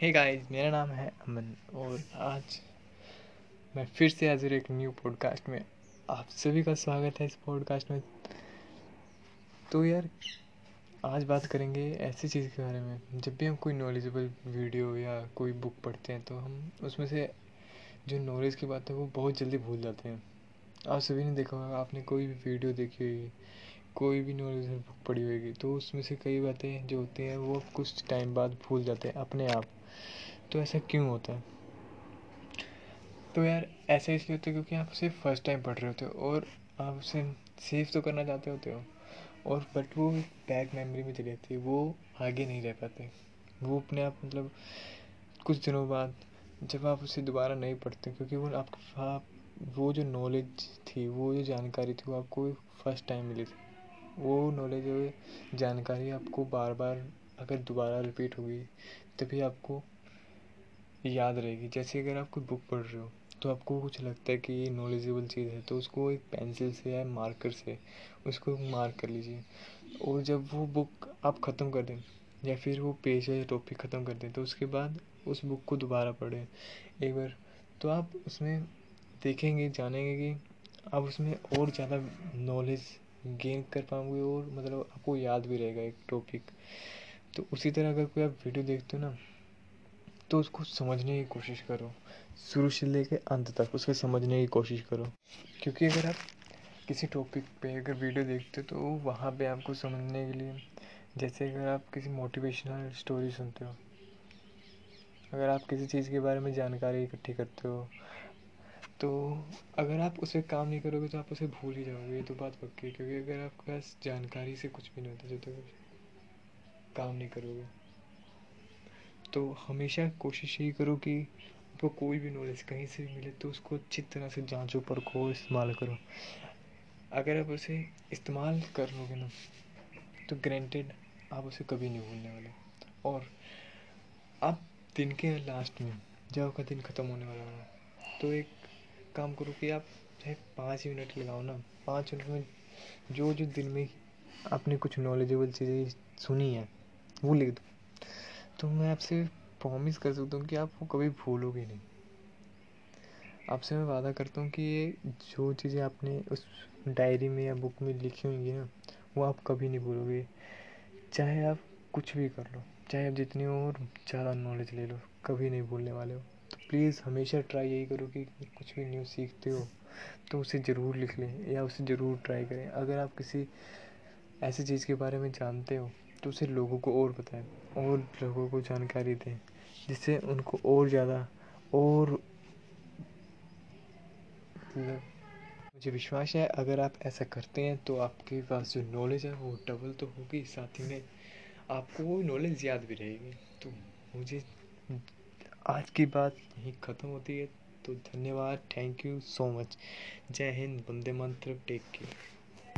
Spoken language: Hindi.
हे गाइस मेरा नाम है अमन और आज मैं फिर से हाजिर एक न्यू पॉडकास्ट में। आप सभी का स्वागत है इस पॉडकास्ट में। तो यार, आज बात करेंगे ऐसी चीज़ के बारे में। जब भी हम कोई नॉलेजेबल वीडियो या कोई बुक पढ़ते हैं तो हम उसमें से जो नॉलेज की बात है, वो बहुत जल्दी भूल जाते हैं। आप सभी ने देखा होगा, आपने कोई भी वीडियो देखी होगी, कोई भी नॉलेज बुक पढ़ी होगी तो उसमें से कई बातें जो होती हैं, वो कुछ टाइम बाद भूल जाते हैं अपने आप। तो ऐसा क्यों होता है? तो यार, ऐसा इसलिए होता है क्योंकि आप उसे फ़र्स्ट टाइम पढ़ रहे होते हो और आप उसे सेव तो करना चाहते होते हो और बट वो बैक मेमोरी में चली जाती है, वो आगे नहीं रह पाते। वो अपने आप मतलब कुछ दिनों बाद जब आप उसे दोबारा नहीं पढ़ते, क्योंकि वो आपको आप वो जो नॉलेज थी, वो जो जानकारी थी, वो आपको फ़र्स्ट टाइम मिली थी। वो नॉलेज वो जानकारी आपको बार बार अगर दोबारा रिपीट होगी, तभी आपको याद रहेगी। जैसे अगर आप कोई बुक पढ़ रहे हो तो आपको कुछ लगता है कि ये नॉलेजेबल चीज़ है तो उसको एक पेंसिल से या मार्कर से उसको मार्क कर लीजिए। और जब वो बुक आप ख़त्म कर दें, या फिर वो पेज या टॉपिक ख़त्म कर दें तो उसके बाद उस बुक को दोबारा पढ़ें। एक बार तो आप उसमें देखेंगे, जानेंगे कि आप उसमें और ज़्यादा नॉलेज गेन कर पाओगे और मतलब आपको याद भी रहेगा एक टॉपिक तो उसी तरह अगर कोई आप वीडियो देखते हो ना तो उसको समझने की कोशिश करो। शुरू से लेकर अंत तक उसको समझने की कोशिश करो। क्योंकि अगर आप किसी टॉपिक पे अगर वीडियो देखते हो तो वहाँ पे आपको समझने के लिए, जैसे अगर आप किसी मोटिवेशनल स्टोरी सुनते हो, अगर आप किसी चीज़ के बारे में जानकारी इकट्ठी करते हो तो अगर आप उसे काम नहीं करोगे तो आप उसे भूल ही जाओगे। ये तो बात पक्की क्योंकि अगर आपके पास जानकारी से कुछ भी नहीं होता जब तक काम नहीं करोगे। तो हमेशा कोशिश यही करो कि आपको कोई भी नॉलेज कहीं से भी मिले तो उसको अच्छी तरह से जांचो, परखो, इस्तेमाल करो। अगर आप उसे इस्तेमाल कर लोगे ना तो ग्रेंटेड आप उसे कभी नहीं भूलने वाले। और आप दिन के लास्ट में, जब आपका दिन ख़त्म होने वाला हो तो एक काम करो कि आप चाहे पाँच मिनट लगाओ ना, पाँच मिनट में जो जो दिन में आपने कुछ नॉलेजेबल चीज़ें सुनी है वो लिख दो। तो मैं आपसे प्रॉमिस कर सकता हूँ कि आप वो कभी भूलोगे नहीं। आपसे मैं वादा करता हूँ कि ये जो चीज़ें आपने उस डायरी में या बुक में लिखी होंगी ना, वो आप कभी नहीं भूलोगे। चाहे आप कुछ भी कर लो, चाहे आप जितनी और ज़्यादा नॉलेज ले लो, कभी नहीं भूलने वाले हो। तो प्लीज़ हमेशा ट्राई यही करो कि कुछ भी न्यूज़ सीखते हो तो उसे ज़रूर लिख लें या उसे ज़रूर ट्राई करें। अगर आप किसी ऐसी चीज़ के बारे में जानते हो तो उसे लोगों को और बताएँ, और लोगों को जानकारी दें, जिससे उनको और ज़्यादा, और मुझे विश्वास है, अगर आप ऐसा करते हैं तो आपके पास जो नॉलेज है वो डबल तो होगी, साथ ही में आपको वो नॉलेज याद भी रहेगी। तो मुझे आज की बात यहीं ख़त्म होती है। तो धन्यवाद थैंक यू सो मच जय हिंद, वंदे मंत्र टेक केयर